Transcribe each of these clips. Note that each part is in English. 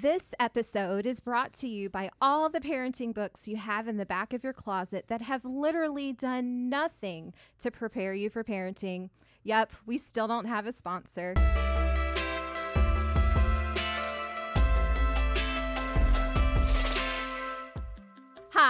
This episode is brought to you by all the parenting books you have in the back of your closet that have literally done nothing to prepare you for parenting. Yep, we still don't have a sponsor.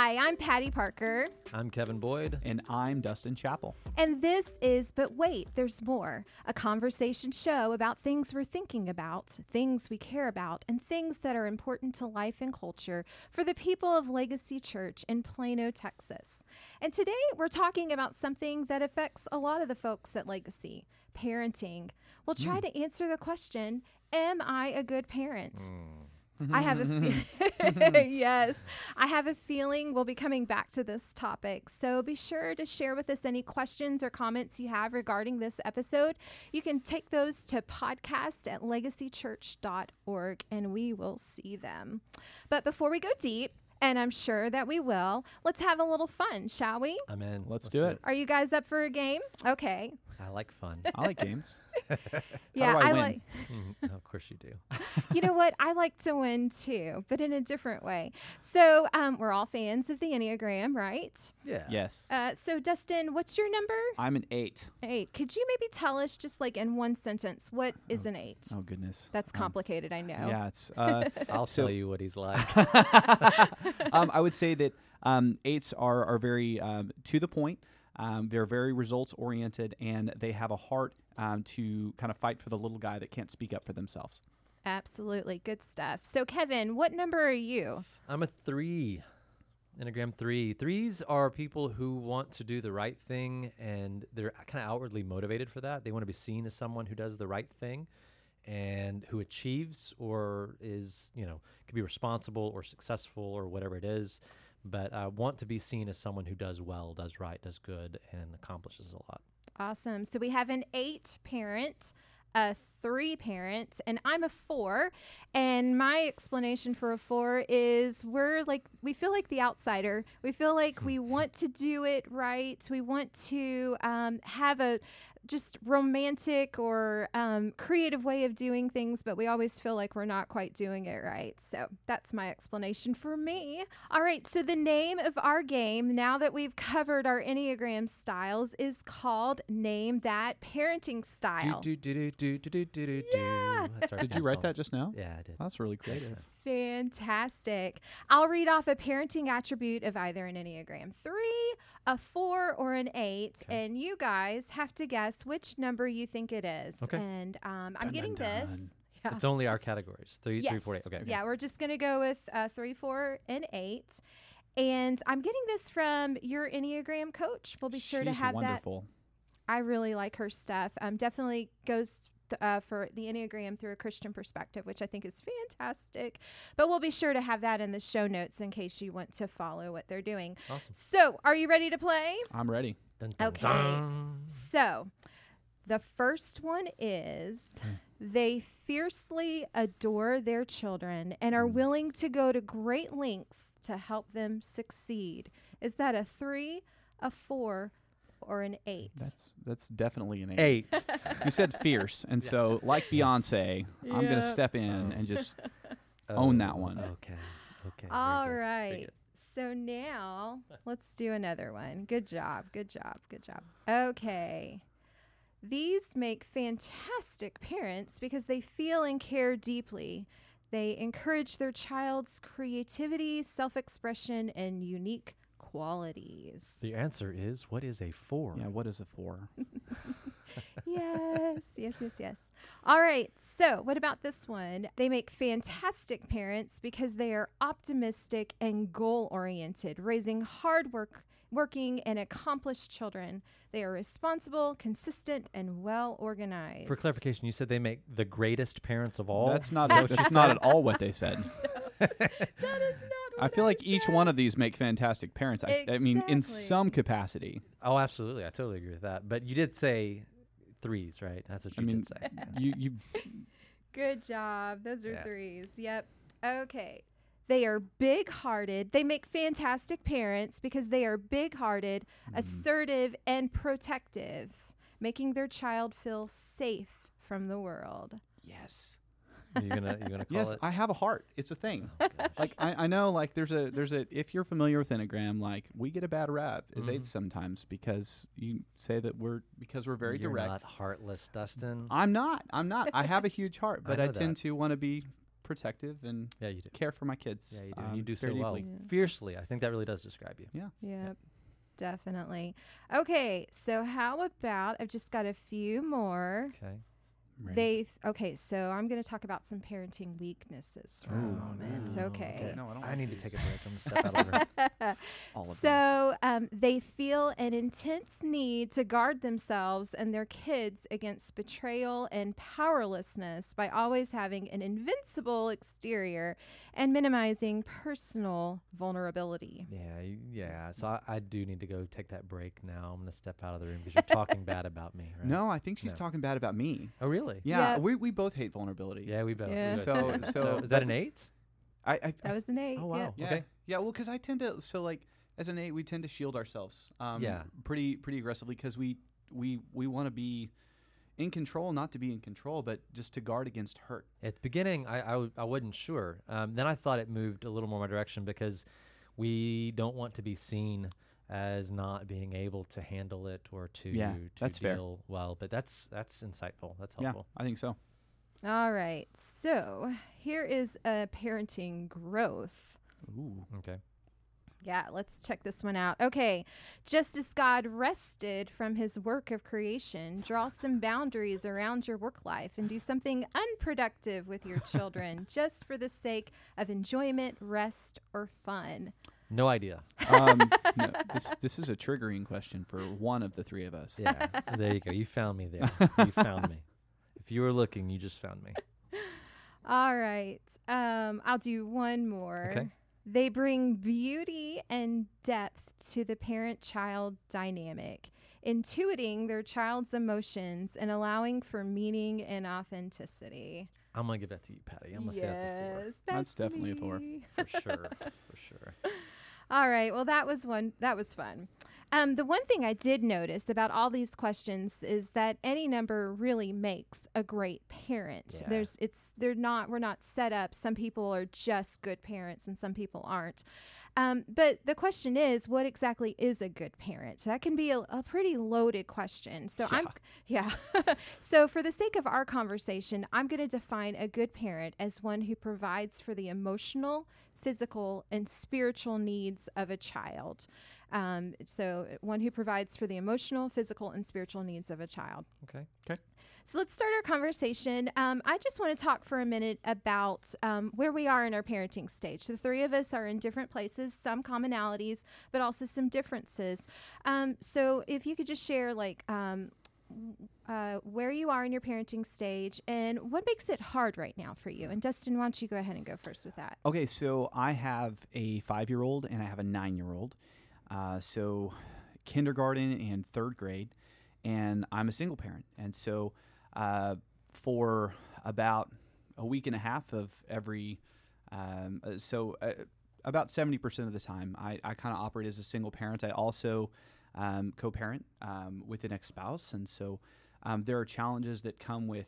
Hi, I'm Patty Parker. I'm Kevin Boyd. And I'm Dustin Chapel. And this is But Wait, There's More, a conversation show about things we're thinking about, things we care about, and things that are important to life and culture for the people of Legacy Church in Plano, Texas. And today we're talking about something that affects a lot of the folks at Legacy parenting. We'll try hmm. to answer the question Am I a good parent? Hmm. I have a fe- yes, I have a feeling we'll be coming back to this topic. So be sure to share with us any questions or comments you have regarding this episode. You can take those to podcast at legacychurch.org and we will see them. But before we go deep, and I'm sure that we will, let's have a little fun, shall we? I'm in. Let's do it. Are you guys up for a game? Okay. I like fun. I like games. Yeah, do I I win? like Mhm. of course you do. you know what? I like to win too, but in a different way. So um, we're all fans of the Enneagram, right? Yeah. Yes. Uh, so Dustin, what's your number? I'm an eight. Eight. Could you maybe tell us just like in one sentence what is an eight? Oh goodness. That's Um, complicated, I know. yeah, it's. Uh, I'll So- tell you what he's like. um, I would say that um, eights are are very um, to the point. Um, they're very results oriented, and they have a heart um, to kind of fight for the little guy that can't speak up for themselves. Absolutely. Good stuff. So Kevin, what number are you? I'm a three. Enneagram three. Threes are people who want to do the right thing and they're kind of outwardly motivated for that. They want to be seen as someone who does the right thing and who achieves or is, you know, could be responsible or successful or whatever it is, but I want to be seen as someone who does well, does right, does good, and accomplishes a lot. Awesome. So we have an eight parent, a three parent, and I'm a four. And my explanation for a four is we're like, we feel like the outsider. We feel like we want to do it right. We want to um, have a just romantic or um, creative way of doing things, but we always feel like we're not quite doing it right. So that's my explanation for me. All right. So the name of our game, now that we've covered our Enneagram styles, is called Name That Parenting Style. Do, do, do, do, do, do, do, do, Yeah. do. That's our Did you write song. that just now? Yeah, I did. That's really cool. Fantastic. I'll read off a parenting attribute of either an Enneagram 3, a 4, or an 8, Okay. and you guys have to guess which number you think it is. Okay. And um, I'm Dun, getting dun, this. dun. Yeah. It's only our categories. Three, yes. three, four, eight. Okay. okay. Yeah, we're just going to go with uh, 3, 4, and 8. And I'm getting this from your Enneagram coach. We'll be sure to She's have that wonderful. I really like her stuff. Um, definitely goes th- uh, for the Enneagram through a Christian perspective, which I think is fantastic. But we'll be sure to have that in the show notes in case you want to follow what they're doing. Awesome. So, are you ready to play? I'm ready. Dun, dun, Okay. dun. So, the first one is they fiercely adore their children and are willing to go to great lengths to help them succeed. Is that a three, a four, or an eight? That's that's definitely an eight. Eight. You said fierce, and so like Beyonce, I'm gonna step in oh. and just Oh, Own that one. Okay. Okay. very All good, very right. good. So now let's do another one. Good job. Good job. Good job. Okay. These make fantastic parents because they feel and care deeply. They encourage their child's creativity, self expression, and unique qualities. The answer is what is a four? yeah. What is a four? yes, yes, yes, yes. All right. So, what about this one? They make fantastic parents because they are optimistic and goal oriented, raising hard work, working and accomplished children. They are responsible, consistent, and well organized. For clarification, you said they make the greatest parents of all. That's not that's not at all what they said. that is not. I feel like each one of these make fantastic parents. I, I mean, in Exactly. some capacity. oh, absolutely. I totally agree with that. But you did say threes, right? That's what I you mean, did say. You you Good job. Those are Yeah. threes. Yep. Okay. They are big hearted. They make fantastic parents because they are big hearted, hmm. assertive, and protective, making their child feel safe from the world. yes. You're gonna you're gonna call yes, it. I have a heart. It's a thing. Oh, like I, I know like there's a there's a if you're familiar with enneagram like we get a bad rap as Mhm. eights sometimes because you say that we're because we're very You're direct Not heartless, Dustin. i'm not i'm not i have a huge heart but i, know tend that. to want to be protective and yeah, you do. care for my kids Yeah, you do. and um, you do so very well. Yeah. fiercely. I think that really does describe you. Yeah. Yep, definitely. Okay, so how about I've just got a few more. Okay. Right. They okay, so I'm going to talk about some parenting weaknesses for a moment. no. Okay. no i don't I like need to take a break. I'm gonna step out over. all of them. So um, they feel an intense need to guard themselves and their kids against betrayal and powerlessness by always having an invincible exterior and minimizing personal vulnerability. Yeah, yeah. So I, I do need to go take that break now. I'm gonna step out of the room because you're talking bad about me, right? no i think she's No. talking bad about me Oh, really? yeah, Yeah. we, we both hate vulnerability Yeah, we both. we Yeah. both So- do. so- is that an eight? I, I, That was an eight. Oh, wow. yep. Yeah. Okay. Yeah. Well, because I tend to so like as an eight, we tend to shield ourselves. Um, Yeah. Pretty pretty aggressively because we we we want to be in control, not to be in control, but just to guard against hurt. At the beginning, I, I, w- I wasn't sure. Um, then I thought it moved a little more my direction because we don't want to be seen as not being able to handle it or to Yeah, to that's fair. deal well. But that's that's insightful. That's helpful. Yeah, helpful. I think so. All right. So here is a parenting growth. Ooh. Okay. Yeah, let's check this one out. Okay. Just as God rested from his work of creation, draw some boundaries around your work life and do something unproductive with your children just for the sake of enjoyment, rest, or fun. No idea. Um, no, this this is a triggering question for one of the three of us. Yeah. there you go. You found me there. You found me. If you were looking, you just found me. All right. Um, I'll do one more. Okay. They bring beauty and depth to the parent child dynamic, intuiting their child's emotions and allowing for meaning and authenticity. I'm gonna give that to you, Patty. I'm gonna say that's a four Yes, That's definitely a four. for sure. for sure. All right. Well, that was one. That was fun. Um, the one thing I did notice about all these questions is that any number really makes a great parent. Yeah. There's, it's, they're not, we're not set up. Some people are just good parents, and some people aren't. Um, but the question is, what exactly is a good parent? That can be a, a pretty loaded question. So I'm, yeah. so for the sake of our conversation, I'm going to define a good parent as one who provides for the emotional, physical, and spiritual needs of a child. Um, so, one who provides for the emotional, physical, and spiritual needs of a child. Okay. Okay. So, let's start our conversation. Um, I just want to talk for a minute about um, where we are in our parenting stage. The three of us are in different places, some commonalities, but also some differences. Um, so, if you could just share, like, um, uh, where you are in your parenting stage and what makes it hard right now for you. And Dustin, why don't you go ahead and go first with that? Okay, so I have a five year old and I have a nine year old. Uh, so kindergarten and third grade, and I'm a single parent. And so uh, for about a week and a half of every, um, uh, so uh, about 70% of the time, I, I kind of operate as a single parent. I also um, co parent um, with an ex spouse. And so um, there are challenges that come with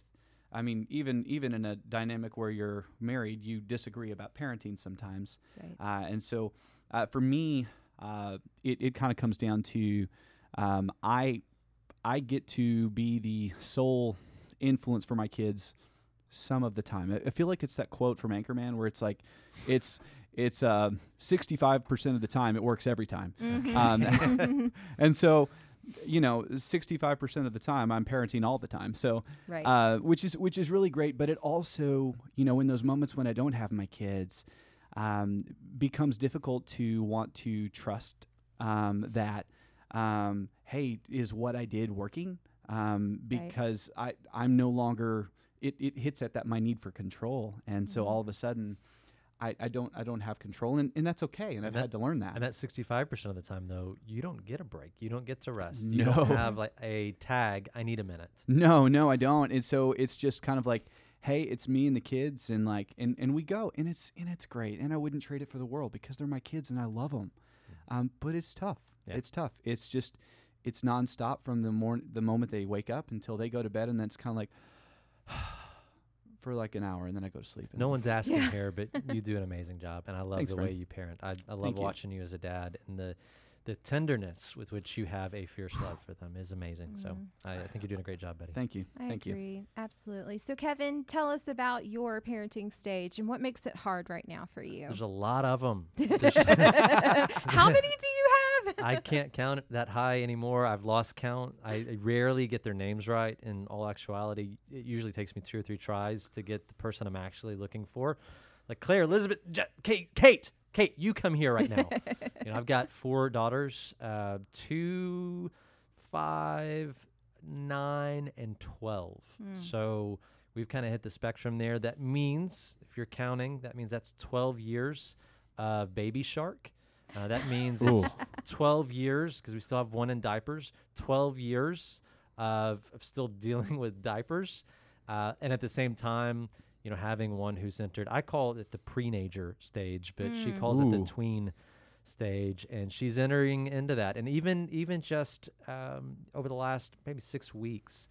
I mean, even even in a dynamic where you're married, you disagree about parenting sometimes, Right. uh, and so uh, for me, uh, it it kind of comes down to um, I I get to be the sole influence for my kids some of the time. I, I feel like it's that quote from Anchorman where it's like, it's it's sixty five percent of the time it works every time, Mhm. um, and so. You know, sixty-five percent of the time, I'm parenting all the time. So, right. uh, which is which is really great. But it also, you know, in those moments when I don't have my kids, um, becomes difficult to want to trust um, that. Um, hey, is what I did working? Um, Right. because I I'm no longer. It, it hits at that my need for control, and so Mhm. all of a sudden, I, I don't I don't have control, and, and that's okay. And, I've that- had to learn that. And that 65% of the time, though, you don't get a break. You don't get to rest. No. You don't have like a tag. I need a minute. No, no, I don't. And so it's just kind of like, hey, it's me and the kids, and like, and, and we go, and it's and it's great, and I wouldn't trade it for the world because they're my kids and I love them. Um, but it's tough. Yeah. It's tough. It's just, it's nonstop from the morn the moment they wake up until they go to bed, and then it's kind of like, for like an hour and then I go to sleep. No one's asking Yeah. here, but you do an amazing job, and I love Thanks, the friend. way you parent. I, I love Thank you. watching you as a dad, and the the tenderness with which you have a fierce love for them is amazing. So Mm. I, I think you're doing a great job, Betty. Thank you. I Thank you. Absolutely. So, Kevin, tell us about your parenting stage and what makes it hard right now for you. There's a lot of them. How many do you have? I can't count that high anymore. I've lost count. I, I rarely get their names right. In all actuality, it usually takes me two or three tries to get the person I'm actually looking for. Like Claire, Elizabeth, Je- Kate, Kate, Kate, you come here right now. you know, I've got four daughters, uh, two, five, nine, and twelve. Hmm. So we've kind of hit the spectrum there. That means, if you're counting, that means that's 12 years of Baby Shark. Uh, that means it's 12 years because we still have one in diapers. 12 years of, of still dealing with diapers, uh, and at the same time, you know, having one who's entered. I call it the pre-nager stage, but she Mm. calls it the tween stage, and she's entering into that. And even even just um, over the last maybe six weeks,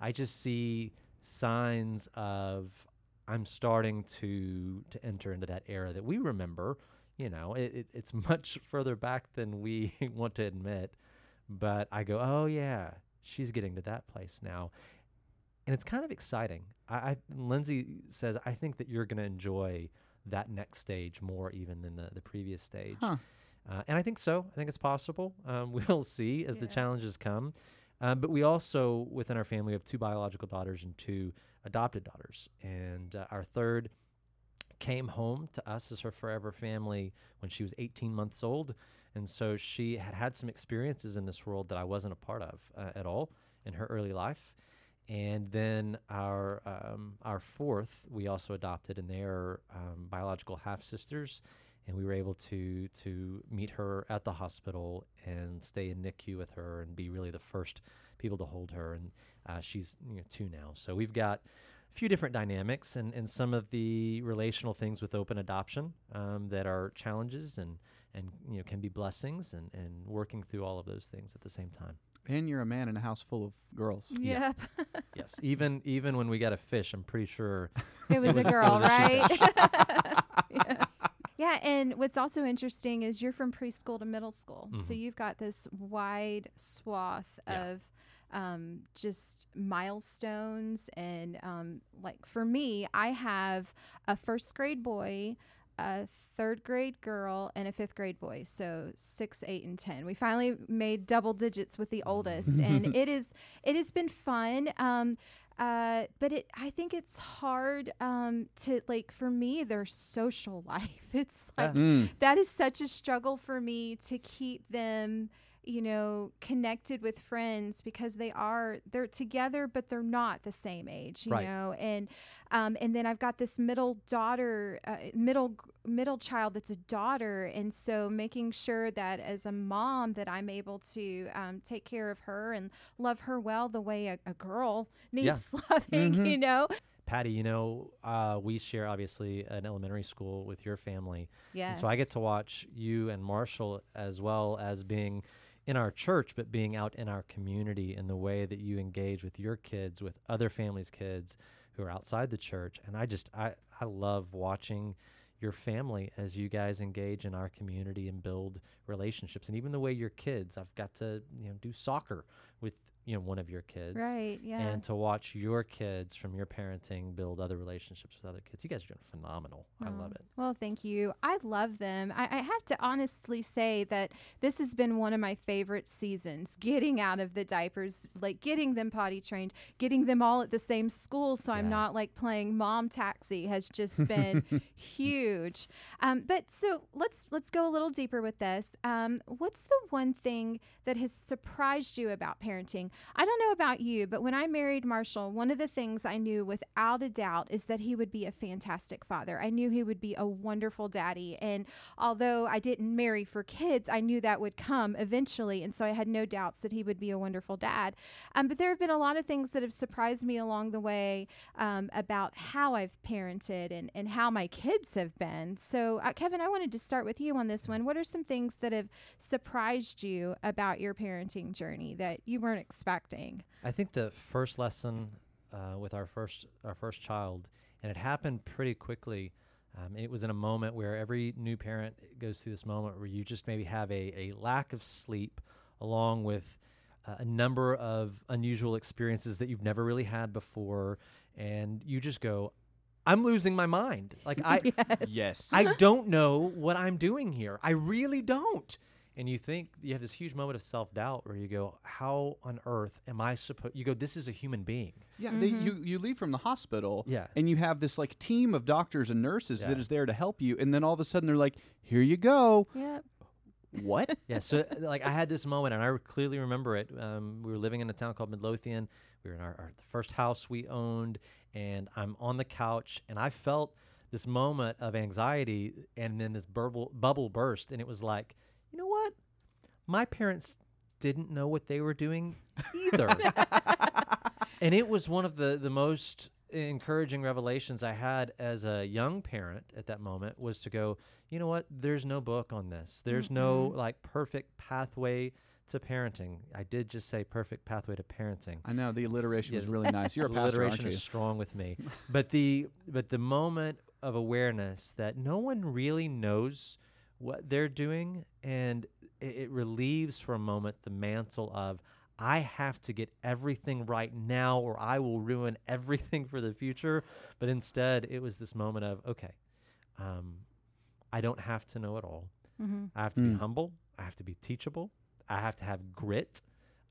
I just see signs of I'm starting to to enter into that era that we remember. You know, it, it, it's much further back than we want to admit, but I go, oh yeah, she's getting to that place now, and it's kind of exciting. I, I Lindsay says I think that you're going to enjoy that next stage more even than the the previous stage. Huh. Uh, and I think so. I think it's possible. Um, we'll see as the challenges come. Um, but we also, within our family, have two biological daughters and two adopted daughters. And uh, our third came home to us as her forever family when she was 18 months old. And so she had had some experiences in this world that I wasn't a part of uh, at all in her early life. And then our um, our fourth, we also adopted, and they are um, biological half sisters and we were able to to meet her at the hospital and stay in NICU with her and be really the first people to hold her. And uh, she's you know, two now, so we've got a few different dynamics and, and some of the relational things with open adoption um, that are challenges and and you know can be blessings and and working through all of those things at the same time. And you're a man in a house full of girls. Yeah. Yep. yes, even even when we got a fish, I'm pretty sure It was, was- a girl, was a right? yes. Yeah, and what's also interesting is you're from preschool to middle school, so Mhm. you've got this wide swath Yeah. of um, just milestones, and um, like for me, I have a first grade boy. A third grade girl and a fifth grade boy, so six, eight, and ten. We finally made double digits with the oldest, and it is it has been fun. Um, uh, but it I think it's hard um, to like for me their social life. It's like. Mm. that is such a struggle for me to keep them you know connected with friends because they are they're together but they're not the same age you Right. know and um, and then I've got this middle daughter uh, middle middle child that's a daughter and so making sure that as a mom that I'm able to um, take care of her and love her well the way a, a girl needs loving Mhm. you know Patty, you know, uh, we share obviously an elementary school with your family. yes And so I get to watch you and Marshall as well as being in our church, but being out in our community in the way that you engage with your kids, with other families' kids who are outside the church. And I just, I, I love watching your family as you guys engage in our community and build relationships. And even the way your kids, I've got to, you know, do soccer with, you know, one of your kids right yeah and to watch your kids from your parenting build other relationships with other kids. You guys are doing phenomenal. I love it. Well, thank you. I love them. I, I have to honestly say that this has been one of my favorite seasons getting out of the diapers, like getting them potty trained, getting them all at the same school. So I'm not like playing mom taxi has just been huge. Um, but so let's let's go a little deeper with this. Um, what's the one thing that has surprised you about parenting? I don't know about you, but when I married Marshall, one of the things I knew without a doubt is that he would be a fantastic father. I knew he would be a wonderful daddy. And although I didn't marry for kids, I knew that would come eventually. And so I had no doubts that he would be a wonderful dad. Um, but there have been a lot of things that have surprised me along the way um, about how I've parented and, and how my kids have been. So, uh, Kevin, I wanted to start with you on this one. What are some things that have surprised you about your parenting journey that you weren't expecting? I think the first lesson uh, with our first our first child and it happened pretty quickly. Um, it was in a moment where every new parent goes through this moment where you just maybe have a, a lack of sleep along with uh, a number of unusual experiences that you've never really had before. And you just go, I'm losing my mind. Like, I, yes. Yes. I don't know what I'm doing here. I really don't. And you think you have this huge moment of self doubt where you go, How on earth am I supposed? You go, This is a human being. Yeah, they, you you leave from the hospital, Yeah. and you have this like team of doctors and nurses that Yeah. is there to help you, and then all of a sudden they're like, "Here you go." Yep. What? Yeah. So, uh, like, I had this moment, and I clearly remember it. Um, we were living in a town called Midlothian. We were in our, our the first house we owned, and I'm on the couch, and I felt this moment of anxiety, and then this bubble bubble burst, and it was like, you know what? My parents didn't know what they were doing either. and it was one of the the most encouraging revelations I had as a young parent at that moment was to go, you know what? There's no book on this. There's no mm-hmm. like perfect pathway to parenting. I did just say perfect pathway to parenting. I know the alliteration was really nice. You're a pastor, Alliteration is strong with me. but the but the moment of awareness that no one really knows what they're doing and it, it relieves for a moment the mantle of I have to get everything right now or I will ruin everything for the future. But instead it was this moment of, okay, um, I don't have to know it all. Mm-hmm. I have to be Mm. humble. I have to be teachable. I have to have grit.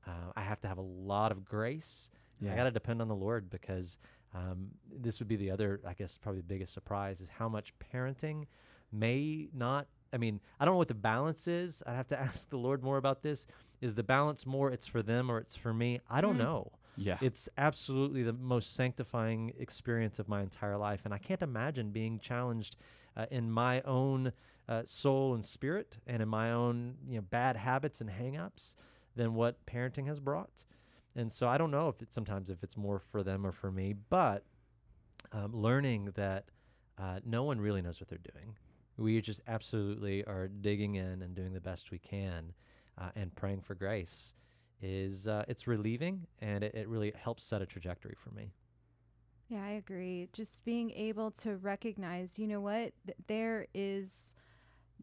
Uh, I have to have a lot of grace. I got to depend on the Lord because um, this would be the other, I guess, probably the biggest surprise is how much parenting may not. I mean, I don't know what the balance is. I'd have to ask the Lord more about this. Is the balance more it's for them or it's for me? I don't Mm. know. Yeah. It's absolutely the most sanctifying experience of my entire life. And I can't imagine being challenged uh, in my own uh, soul and spirit and in my own you know, bad habits and hangups than what parenting has brought. And so I don't know if it's sometimes if it's more for them or for me, but um, learning that uh, no one really knows what they're doing. We just absolutely are digging in and doing the best we can uh, and praying for grace is uh, it's relieving and it, it really helps set a trajectory for me. Yeah, I agree. Just being able to recognize, you know what, Th- there is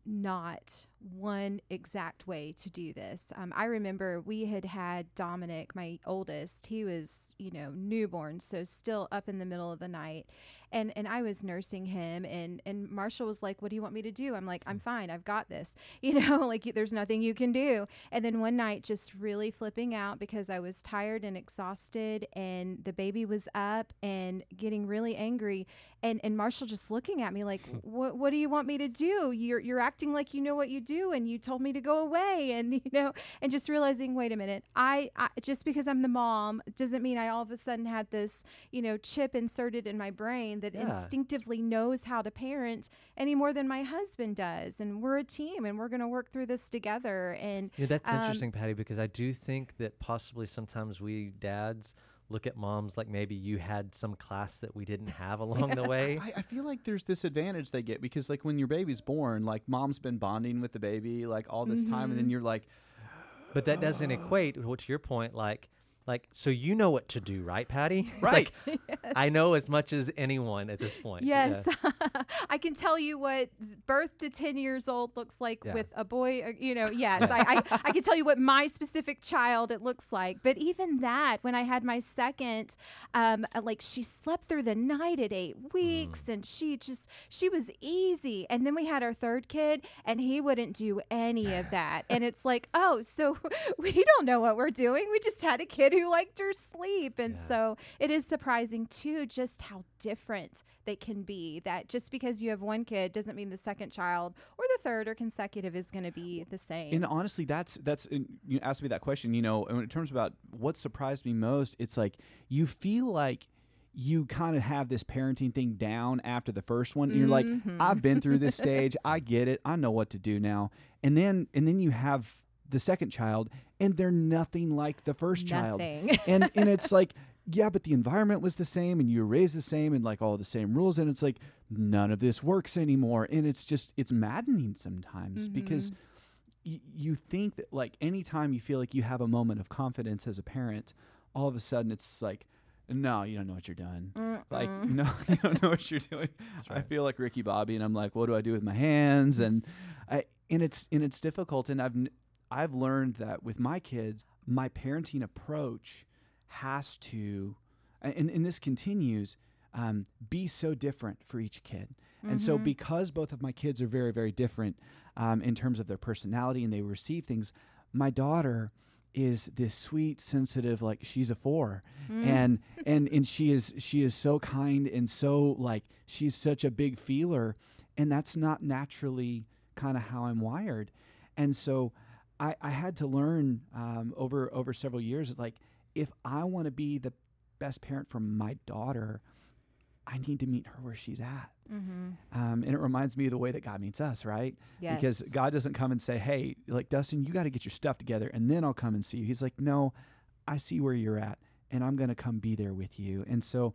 not one exact way to do this. Um, I remember we had had Dominic, my oldest. He was, you know, newborn, so still up in the middle of the night, and and I was nursing him, and and Marshall was like, "What do you want me to do?" I'm like, "I'm fine. I've got this." You know, like there's nothing you can do. And then one night, just really flipping out because I was tired and exhausted, and the baby was up and getting really angry, and and Marshall just looking at me like, "What what do you want me to do? You're you're acting like you know what you do, and you told me to go away." And you know, and just realizing, wait a minute, I, I just because I'm the mom doesn't mean I all of a sudden had this you know chip inserted in my brain that Yeah. instinctively knows how to parent any more than my husband does. And we're a team, and we're going to work through this together. And Yeah, that's Um, interesting, Patty, because I do think that possibly sometimes we dads look at moms like maybe you had some class that we didn't have along the way. I, I feel like there's this advantage they get because like when your baby's born, like mom's been bonding with the baby like all this time, and Mm-hmm. then you're like, But that doesn't equate well, to your point, like like so you know what to do, right, Patty? Right. like, I know as much as anyone at this point. Yeah. Yes, I can tell you what birth to 10 years old looks like Yeah. with a boy. uh, You know, yes, I, I, I can tell you what my specific child it looks like. But even that, when I had my second, um, uh, like she slept through the night at eight weeks and she just, she was easy. And then we had our third kid and he wouldn't do any of that. and it's like, oh, so we don't know what we're doing. We just had a kid who liked her sleep. And Yeah. so it is surprising too just how different they can be. That just because you have one kid doesn't mean the second child or the third or consecutive is going to be the same. and honestly, that's that's you asked me that question. You know, and in terms about what surprised me most, it's like you feel like you kind of have this parenting thing down after the first one and you're like Mhm. I've been through this stage I get it I know what to do now and then and then you have the second child and they're nothing like the first child and and it's like yeah but the environment was the same and you were raised the same and like all the same rules and it's like none of this works anymore and it's just it's maddening sometimes because mm-hmm. y- you think that like anytime you feel like you have a moment of confidence as a parent all of a sudden it's like no, you don't know what you're doing. Like, Mm-mm. no, you don't know what you're doing. That's I feel like Ricky Bobby, and I'm like, what do I do with my hands? And I and it's and it's difficult. And I've n- I've learned that with my kids, my parenting approach has to, and and this continues, um, be so different for each kid. And so, Mhm. because both of my kids are very, very different um, in terms of their personality and they receive things, my daughter is this sweet, sensitive, like she's a four, Mm. and and and she is she is so kind and so like she's such a big feeler, and that's not naturally kind of how I'm wired, and so I I had to learn um, over over several years like if I want to be the best parent for my daughter, I need to meet her where she's at. Mhm. Um, and it reminds me of the way that God meets us, right? Yes. Because God doesn't come and say, hey, like, Dustin, you got to get your stuff together and then I'll come and see you. He's like, no, I see where you're at and I'm going to come be there with you. And so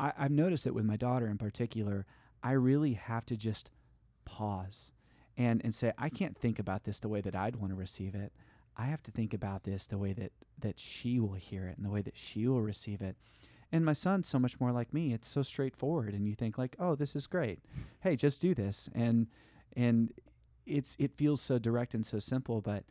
I, I've noticed that with my daughter in particular, I really have to just pause and, and say, I can't think about this the way that I'd want to receive it. I have to think about this the way that, that she will hear it and the way that she will receive it. And my son's so much more like me. It's so straightforward, and you think like, "Oh, this is great. Hey, just do this." And and it's it feels so direct and so simple, but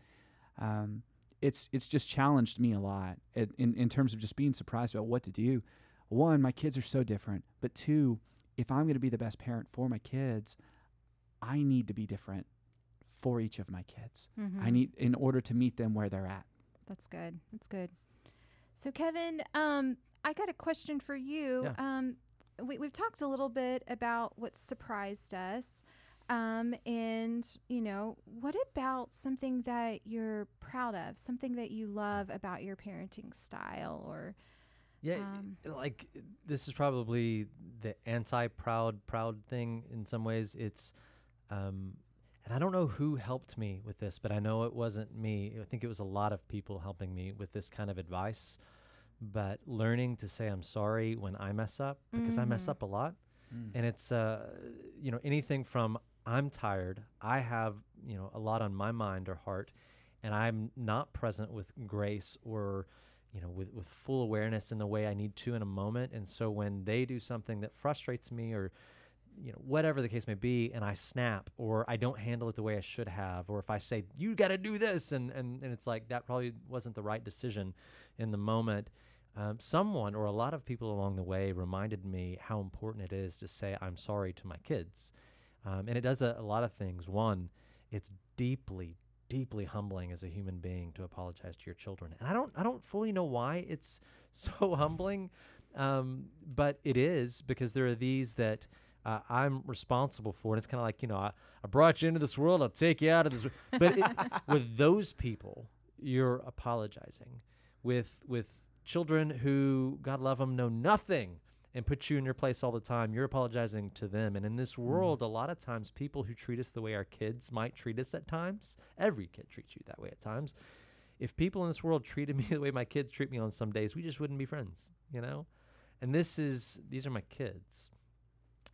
um, it's it's just challenged me a lot in, in in terms of just being surprised about what to do. One, my kids are so different, but two, if I'm going to be the best parent for my kids, I need to be different for each of my kids. I Mhm. need in order to meet them where they're at. That's good. That's good. So, Kevin, um, I got a question for you. Yeah. Um, we, we've talked a little bit about what surprised us. Um, and, you know, what about something that you're proud of, something that you love about your parenting style or, Yeah, um, like this is probably the anti-proud proud thing in some ways. It's, um, and I don't know who helped me with this, but I know it wasn't me. I think it was a lot of people helping me with this kind of advice. But learning to say I'm sorry when I mess up because I mess Mhm. up a lot, and it's uh, you know anything from I'm tired, I have you know a lot on my mind or heart, and I'm not present with grace or you know with with full awareness in the way I need to in a moment, and so when they do something that frustrates me or you know whatever the case may be and i snap or i don't handle it the way i should have or if i say you got to do this and, and and it's like that probably wasn't the right decision in the moment. Um, someone or a lot of people along the way reminded me how important it is to say i'm sorry to my kids. Um, and it does a, a lot of things. One it's deeply deeply humbling as a human being to apologize to your children. And i don't i don't fully know why it's so humbling um, but it is because there are these that uh, I'm responsible for. And it's kind of like, you know, I, I brought you into this world, I'll take you out of this. But it, with those people, you're apologizing. With with children who, God love them, know nothing and put you in your place all the time, you're apologizing to them. And in this world, a lot of times, people who treat us the way our kids might treat us at times, every kid treats you that way at times. If people in this world treated me the way my kids treat me on some days, we just wouldn't be friends, you know? And this is, these are my kids.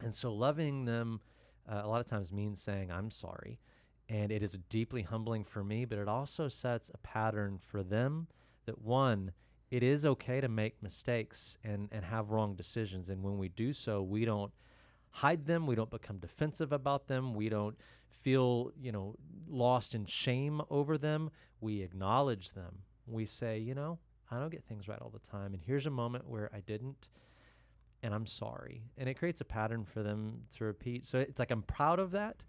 And so loving them uh, a lot of times means saying, I'm sorry. And it is deeply humbling for me, but it also sets a pattern for them that one, it is okay to make mistakes and, and have wrong decisions. And when we do so, we don't hide them. We don't become defensive about them. We don't feel, you know, lost in shame over them. We acknowledge them. We say, you know, I don't get things right all the time. And here's a moment where I didn't and I'm sorry. And it creates a pattern for them to repeat. So it's like I'm proud of that.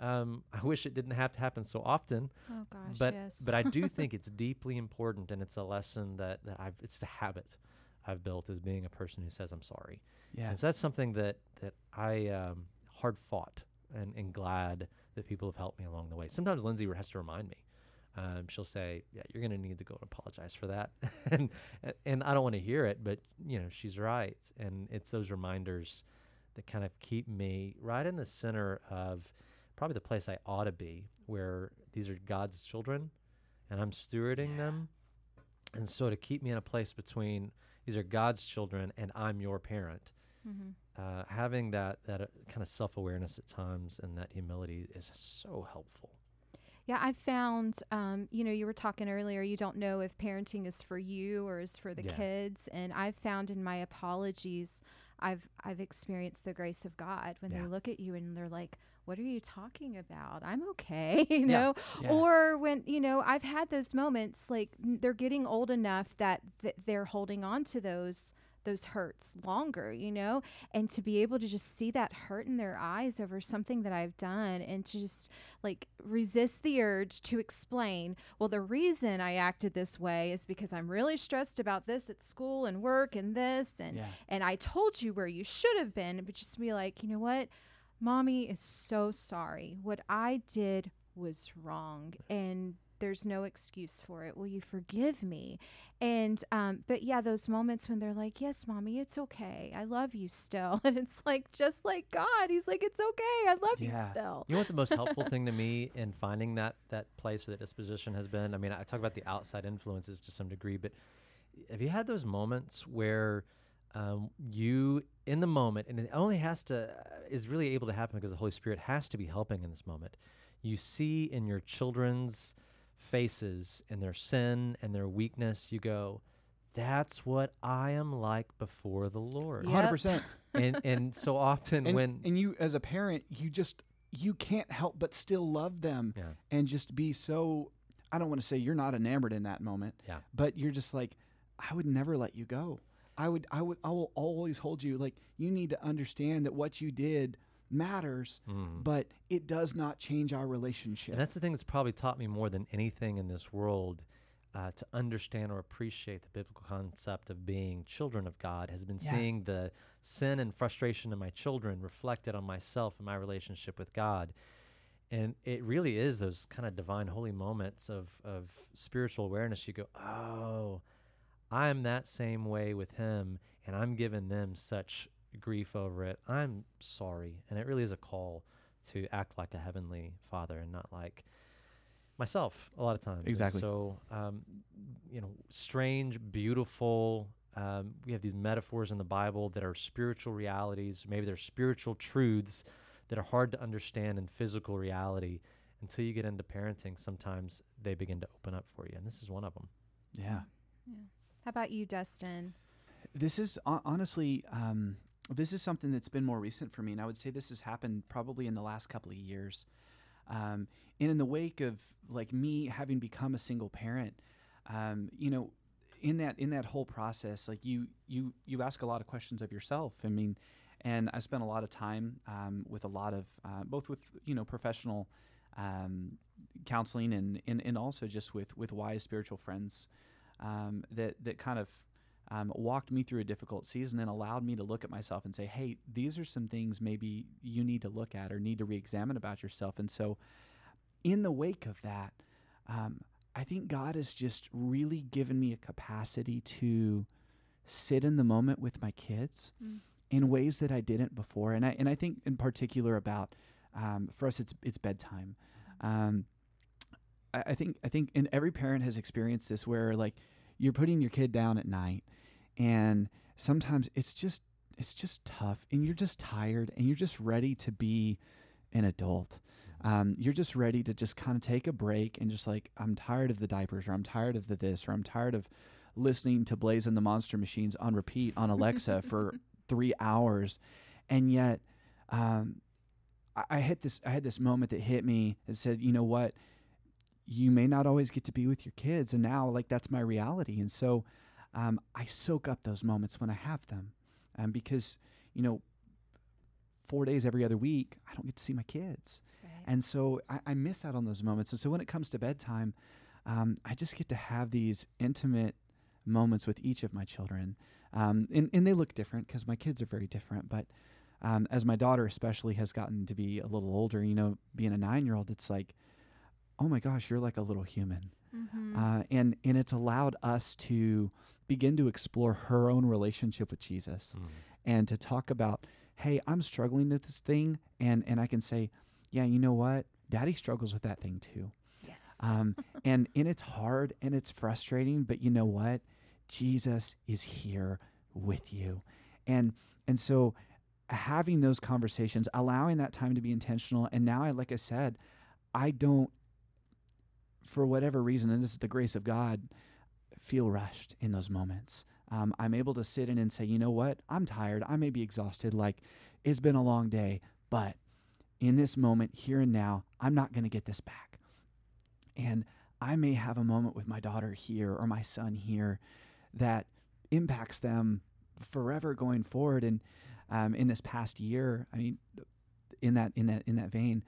Um, I wish it didn't have to happen so often, oh gosh, but yes. but I do think it's deeply important, and it's a lesson that that I've it's the habit I've built as being a person who says I'm sorry. Yeah. And so that's something that that I um, hard fought and, and glad that people have helped me along the way. Sometimes Lindsay has to remind me. Um, she'll say, "Yeah, you're going to need to go and apologize for that," and and I don't want to hear it, but you know she's right, and it's those reminders that kind of keep me right in the center of probably the place I ought to be, where these are God's children, and I'm stewarding Yeah. them, and so to keep me in a place between these are God's children and I'm your parent, Mhm. uh, having that that uh, kind of self awareness at times and that humility is so helpful. Yeah, I found, um, you know, you were talking earlier, you don't know if parenting is for you or is for the Yeah. kids. And I've found in my apologies, I've I've experienced the grace of God when Yeah. they look at you and they're like, What are you talking about? I'm okay, you know? Yeah. Or when, you know, I've had those moments like n- they're getting old enough that th- they're holding on to those those hurts longer, you know, and to be able to just see that hurt in their eyes over something that I've done and to just like resist the urge to explain, well, the reason I acted this way is because I'm really stressed about this at school and work and this and Yeah. and I told you where you should have been, but just be like, you know what? Mommy is so sorry. What I did was wrong and there's no excuse for it. Will you forgive me? And um, but yeah, those moments when they're like, Yes, mommy, it's okay. I love you still. And it's like just like God. He's like, It's okay, I love you still. You know what the most helpful thing to me in finding that that place or that disposition has been? I mean, I talk about the outside influences to some degree, but have you had those moments where um, you, in the moment, and it only has to is really able to happen because the Holy Spirit has to be helping in this moment. You see in your children's faces and their sin and their weakness, you go, "That's what I am like before the Lord." Yeah. hundred percent. and and so often And when and you as a parent, you just you can't help but still love them yeah and just be so. I don't want to say you're not enamored in that moment, Yeah. but you're just like, I would never let you go. I would, I would, I will always hold you. Like you need to understand that what you did matters, Mhm. but it does not change our relationship. And that's the thing that's probably taught me more than anything in this world uh, to understand or appreciate the biblical concept of being children of God has been Yeah. seeing the sin and frustration of my children reflected on myself and my relationship with God. And it really is those kind of divine, holy moments of, of spiritual awareness. You go, oh, I'm that same way with Him, and I'm giving them such grief over it. I'm sorry. And it really is a call to act like a heavenly father and not like myself a lot of times. And Exactly. so, um, you know, strange, beautiful. Um, we have these metaphors in the Bible that are spiritual realities. Maybe they're spiritual truths that are hard to understand in physical reality. Until you get into parenting, sometimes they begin to open up for you, and this is one of them. yeah. Yeah. How about you, Dustin? This is hon- honestly, um, this is something that's been more recent for me, and I would say this has happened probably in the last couple of years. Um, and in the wake of like me having become a single parent, um, you know, in that in that whole process, like you you you ask a lot of questions of yourself. I mean, and I spent a lot of time um, with a lot of uh, both with you know professional um, counseling and, and and also just with with wise spiritual friends um, that that kind of um, walked me through a difficult season and allowed me to look at myself and say, hey, these are some things maybe you need to look at or need to re examine about yourself. And so, in the wake of that, um, I think God has just really given me a capacity to sit in the moment with my kids Mm. in ways that I didn't before. And I, and I think in particular about, um, for us, it's, it's bedtime. Um, I, I think, I think, and every parent has experienced this where like you're putting your kid down at night and sometimes it's just it's just tough and you're just tired and you're just ready to be an adult. Um, you're just ready to just kind of take a break and just like i'm tired of the diapers or i'm tired of the this or i'm tired of listening to blaze and the monster machines on repeat on alexa for three hours. And yet um, I, I hit this i had this moment that hit me that said you know what? You may not always get to be with your kids and now like that's my reality. And so um, I soak up those moments when I have them, um, because you know, four days every other week I don't get to see my kids, and so I, I miss out on those moments. And so when it comes to bedtime, um, I just get to have these intimate moments with each of my children, um, and and they look different because my kids are very different. But um, as my daughter especially has gotten to be a little older, you know, being a nine year old, it's like, oh my gosh, you're like a little human Mm-hmm. uh, and and it's allowed us to begin to explore her own relationship with Jesus and to talk about, hey, I'm struggling with this thing, and and I can say, yeah, you know what, Daddy struggles with that thing too, yes. um, and and it's hard and it's frustrating, but you know what, Jesus is here with you, and and so having those conversations, allowing that time to be intentional, and now I like I said, I don't for whatever reason, and this is the grace of God, feel rushed in those moments. Um, I'm able to sit in and say, you know what? I'm tired. I may be exhausted. Like it's been a long day, but in this moment, here and now, I'm not going to get this back. And I may have a moment with my daughter here or my son here that impacts them forever going forward. And um, in this past year, I mean, in that in that in that vein,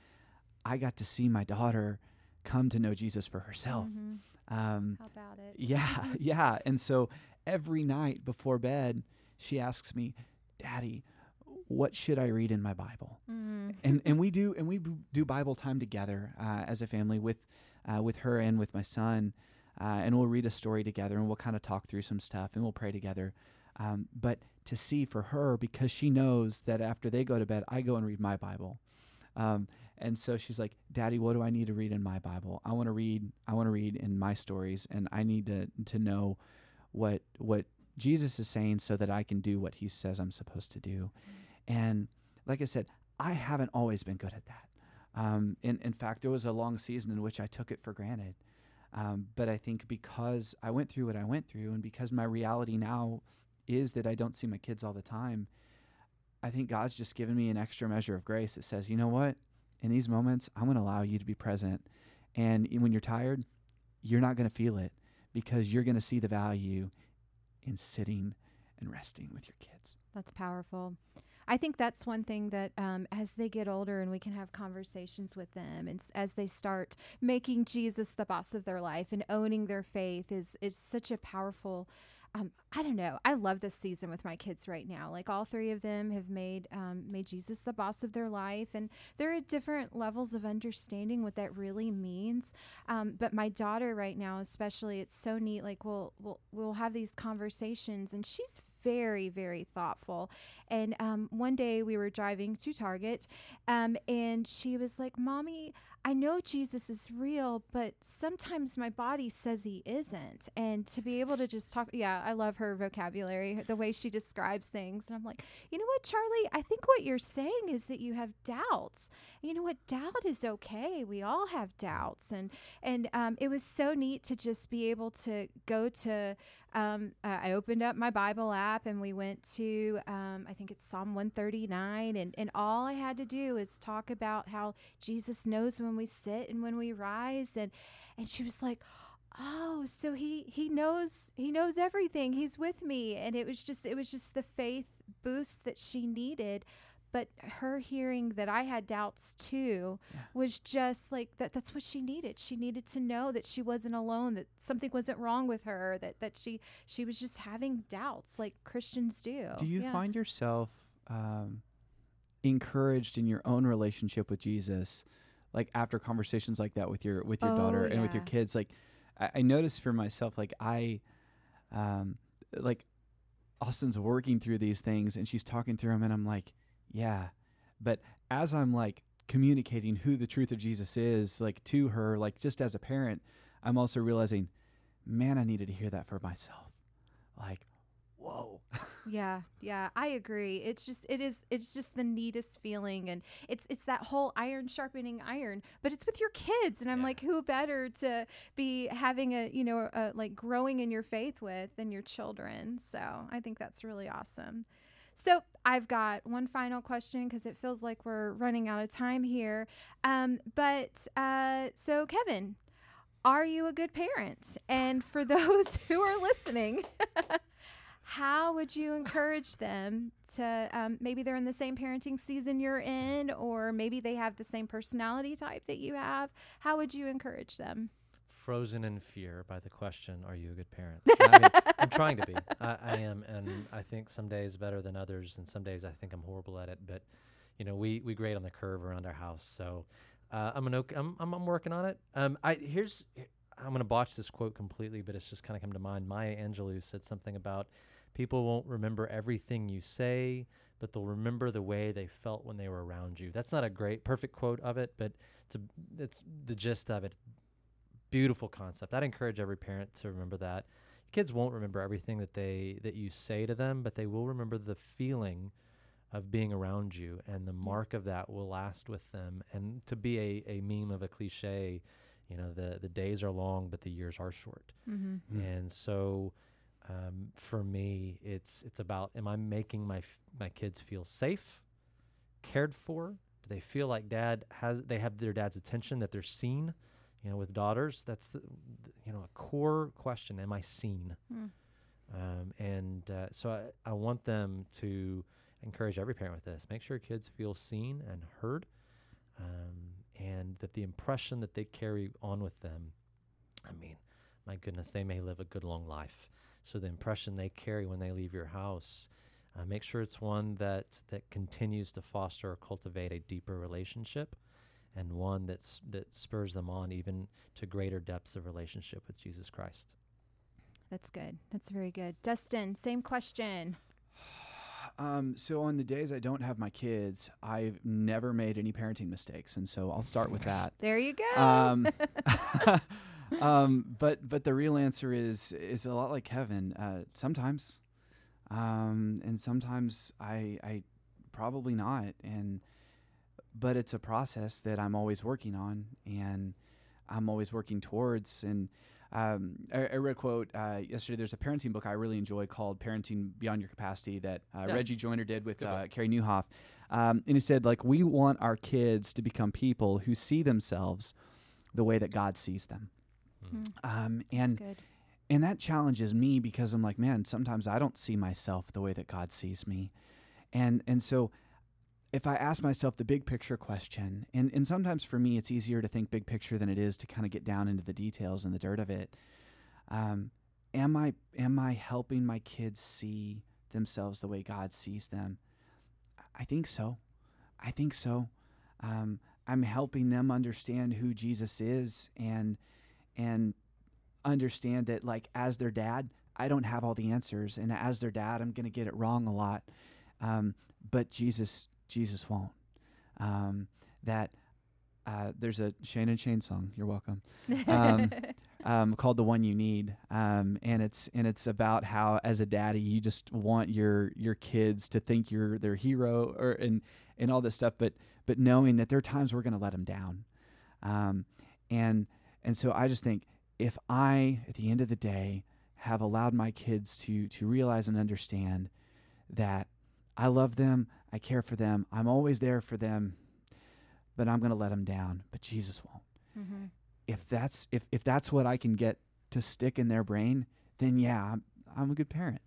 I got to see my daughter come to know Jesus for herself. Mm-hmm. Um, How about it? yeah, yeah. And so every night before bed, she asks me, "Daddy, what should I read in my Bible?" Mm. And and we do and we do Bible time together uh, as a family with uh, with her and with my son, uh, and we'll read a story together and we'll kind of talk through some stuff and we'll pray together. Um, but to see for her because she knows that after they go to bed, I go and read my Bible. Um, and so she's like, "Daddy, what do I need to read in my Bible? I want to read. I want to read in my stories, and I need to to know what what Jesus is saying, so that I can do what He says I'm supposed to do." And like I said, I haven't always been good at that. Um, in in fact, there was a long season in which I took it for granted. Um, but I think because I went through what I went through, and because my reality now is that I don't see my kids all the time, I think God's just given me an extra measure of grace that says, you know what? In these moments, I'm going to allow you to be present. And when you're tired, you're not going to feel it because you're going to see the value in sitting and resting with your kids. That's powerful. I think that's one thing that um, as they get older and we can have conversations with them, and s- as they start making Jesus the boss of their life and owning their faith, is is such a powerful. Um, I don't know. I love this season with my kids right now. Like all three of them have made um, made Jesus the boss of their life, and they're at different levels of understanding what that really means. Um, but my daughter right now, especially, it's so neat. Like we'll we'll we'll have these conversations, and she's very very thoughtful. And um, one day we were driving to Target, um, and she was like, "Mommy, I know Jesus is real, but sometimes my body says he isn't." And to be able to just talk, yeah, I love her vocabulary, the way she describes things. And I'm like, you know what, Charlie? I think what you're saying is that you have doubts. You know what? Doubt is okay. We all have doubts, and and um, it was so neat to just be able to go to. Um, uh, I opened up my Bible app and we went to um, I think it's Psalm 139, and and all I had to do is talk about how Jesus knows when we sit and when we rise, and and she was like oh so he he knows he knows everything he's with me and it was just it was just the faith boost that she needed but her hearing that I had doubts too Yeah. was just like that that's what she needed. She needed to know that she wasn't alone, that something wasn't wrong with her, that that she she was just having doubts like Christians do. Do you Yeah. find yourself um, encouraged in your own relationship with Jesus, like after conversations like that with your with your daughter Oh, and with your kids? Like, I, I noticed for myself, like I, um, like Austin's working through these things and she's talking through them, and I'm like, yeah, but as I'm like communicating who the truth of Jesus is, like to her, like just as a parent, I'm also realizing, man, I needed to hear that for myself. Like. Yeah, yeah, I agree. It's just it is it's just the neatest feeling and it's it's that whole iron sharpening iron, but it's with your kids and I'm Yeah. like who better to be having a, you know, a, like growing in your faith with than your children. So, I think that's really awesome. So, I've got one final question because it feels like we're running out of time here. Um, but uh, so, Kevin, are you a good parent? And for those who are listening, how would you encourage them to um, maybe they're in the same parenting season you're in, or maybe they have the same personality type that you have? How would you encourage them? Frozen in fear by the question, "Are you a good parent?" I mean, I'm trying to be. I, I am, and I think some days better than others, and some days I think I'm horrible at it. But you know, we we grade on the curve around our house, so uh, I'm an ok- I'm, I'm I'm working on it. Um, I here's I'm gonna botch this quote completely, but it's just kind of come to mind. Maya Angelou said something about people won't remember everything you say, but they'll remember the way they felt when they were around you. That's not a great perfect quote of it, but it's a, it's the gist of it beautiful concept. I'd encourage every parent to remember that. Kids won't remember everything that they that you say to them, but they will remember the feeling of being around you and the mark of that will last with them. And to be a, a meme of a cliche, You know, the the days are long, but the years are short. Mm-hmm. Mm. And so, um, for me, it's it's about am I making my f- my kids feel safe, cared for? Do they feel like dad has they have their dad's attention that they're seen? You know, with daughters, that's the, the you know a core question: Am I seen? Mm. Um, and uh, so I, I want them to encourage every parent with this: make sure kids feel seen and heard, um, and that the impression that they carry on with them. I mean, my goodness, they may live a good long life. So the impression they carry when they leave your house, uh, make sure it's one that that continues to foster or cultivate a deeper relationship, and one that's that spurs them on even to greater depths of relationship with Jesus Christ. That's good. That's very good. Dustin, same question. Um, so on the days I don't have my kids, I've never made any parenting mistakes, and so I'll start with that. There you go. Um, um, but but the real answer is is a lot like Kevin. Uh, sometimes, um, and sometimes I I probably not, and but it's a process that I'm always working on, and I'm always working towards. And um, I, I read a quote uh, yesterday. There's a parenting book I really enjoy called "Parenting Beyond Your Capacity" that uh, Yeah. Reggie Joiner did with uh. Carey Nieuwhof. Um, and he said, like, we want our kids to become people who see themselves the way that God sees them. Mm, Um, and and that challenges me because I'm like, man, sometimes I don't see myself the way that God sees me. And and so if I ask myself the big picture question, and, and sometimes for me it's easier to think big picture than it is to kind of get down into the details and the dirt of it. Um, am I am I helping my kids see themselves the way God sees them? I think so. I think so. Um, I'm helping them understand who Jesus is and and understand that like as their dad, I don't have all the answers, and as their dad, I'm gonna get it wrong a lot. Um, but Jesus, Jesus won't. Um, that uh, there's a Shane and Shane song. You're welcome. um, um, called "The One You Need," um, and it's and it's about how as a daddy you just want your your kids to think you're their hero or and and all this stuff, but but knowing that there are times we're going to let them down, um, and and so I just think if I at the end of the day have allowed my kids to to realize and understand that I love them, I care for them, I'm always there for them, but I'm going to let them down, but Jesus won't mm-hmm. if that's if if that's what I can get to stick in their brain, then yeah, I'm, I'm a good parent.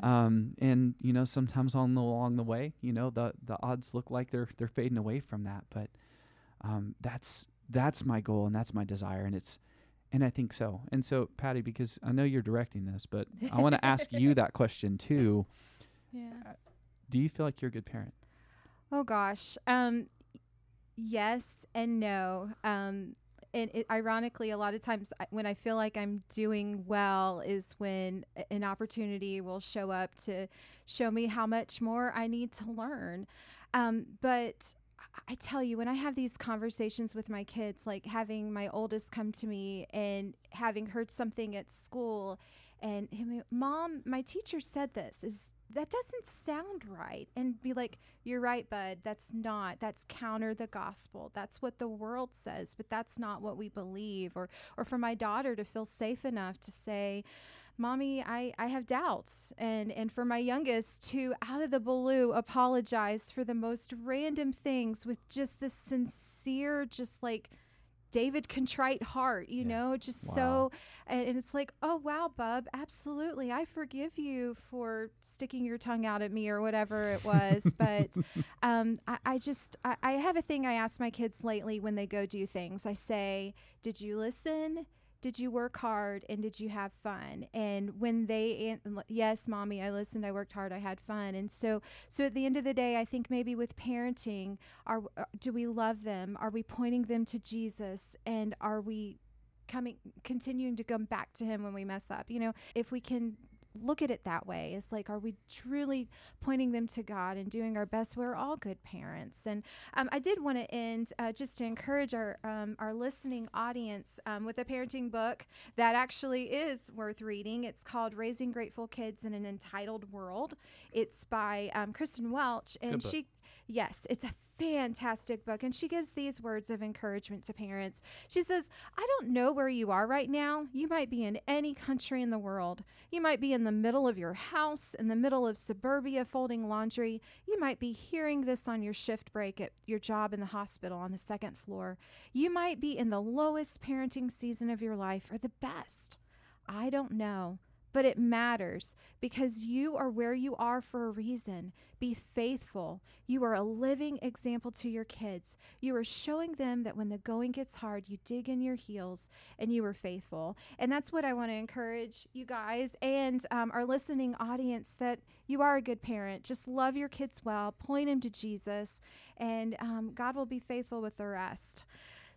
Um, and you know, sometimes on the along the way, you know, the the odds look like they're they're fading away from that, but um, that's that's my goal and that's my desire, and it's and I think so. And so, Patty, because I know you're directing this, but I want to ask you that question too. yeah. Do you feel like you're a good parent? Oh gosh. Um yes and no. Um and it, ironically a lot of times I, when I feel like I'm doing well is when an opportunity will show up to show me how much more I need to learn. Um but I- tell you, when I have these conversations with my kids, like having my oldest come to me and having heard something at school, and him, mom, my teacher said this is that doesn't sound right, and be like, you're right, bud. That's not. That's counter the gospel. That's what the world says, but that's not what we believe. Or, or for my daughter to feel safe enough to say, mommy I, I have doubts and and for my youngest to out of the blue apologize for the most random things with just this sincere just like david contrite heart you Yeah. know just Wow. so and, and it's like oh wow bub absolutely i forgive you for sticking your tongue out at me or whatever it was but um, I, I just I, I have a thing i ask my kids lately when they go do things i say did you listen did you work hard and did you have fun? And when they yes mommy i listened i worked hard i had fun. And so so at the end of the day i think maybe with parenting are uh, do we love them? Are we pointing them to jesus? And are we coming continuing to come back to him when we mess up? You know if we can look at it that way it's like are we truly pointing them to god and doing our best we're all good parents and um, I did want to end uh, just to encourage our um, our listening audience um, with a parenting book that actually is worth reading. It's called "Raising Grateful Kids in an Entitled World." It's by um, Kristen Welch, and she Yes, it's a fantastic book. And she gives these words of encouragement to parents. She says, I don't know where you are right now. You might be in any country in the world. You might be in the middle of your house, in the middle of suburbia folding laundry. You might be hearing this on your shift break at your job in the hospital on the second floor. You might be in the lowest parenting season of your life or the best. I don't know but it matters because you are where you are for a reason. Be faithful. You are a living example to your kids. You are showing them that when the going gets hard, you dig in your heels and you are faithful. And that's what I want to encourage you guys and um, our listening audience that you are a good parent. Just love your kids well, point them to Jesus, and um, God will be faithful with the rest.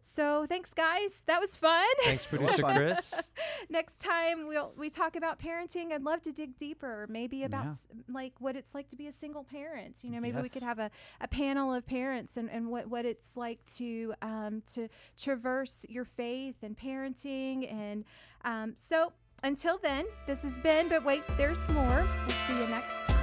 So thanks, guys. That was fun. Thanks, producer Chris. Next time we'll we talk about parenting. I'd love to dig deeper, maybe about Yeah. s- like what it's like to be a single parent. You know, maybe we could have a, a panel of parents and, and what, what it's like to um, to traverse your faith and parenting. And um, so until then, this has been. But wait, there's more. We'll see you next time.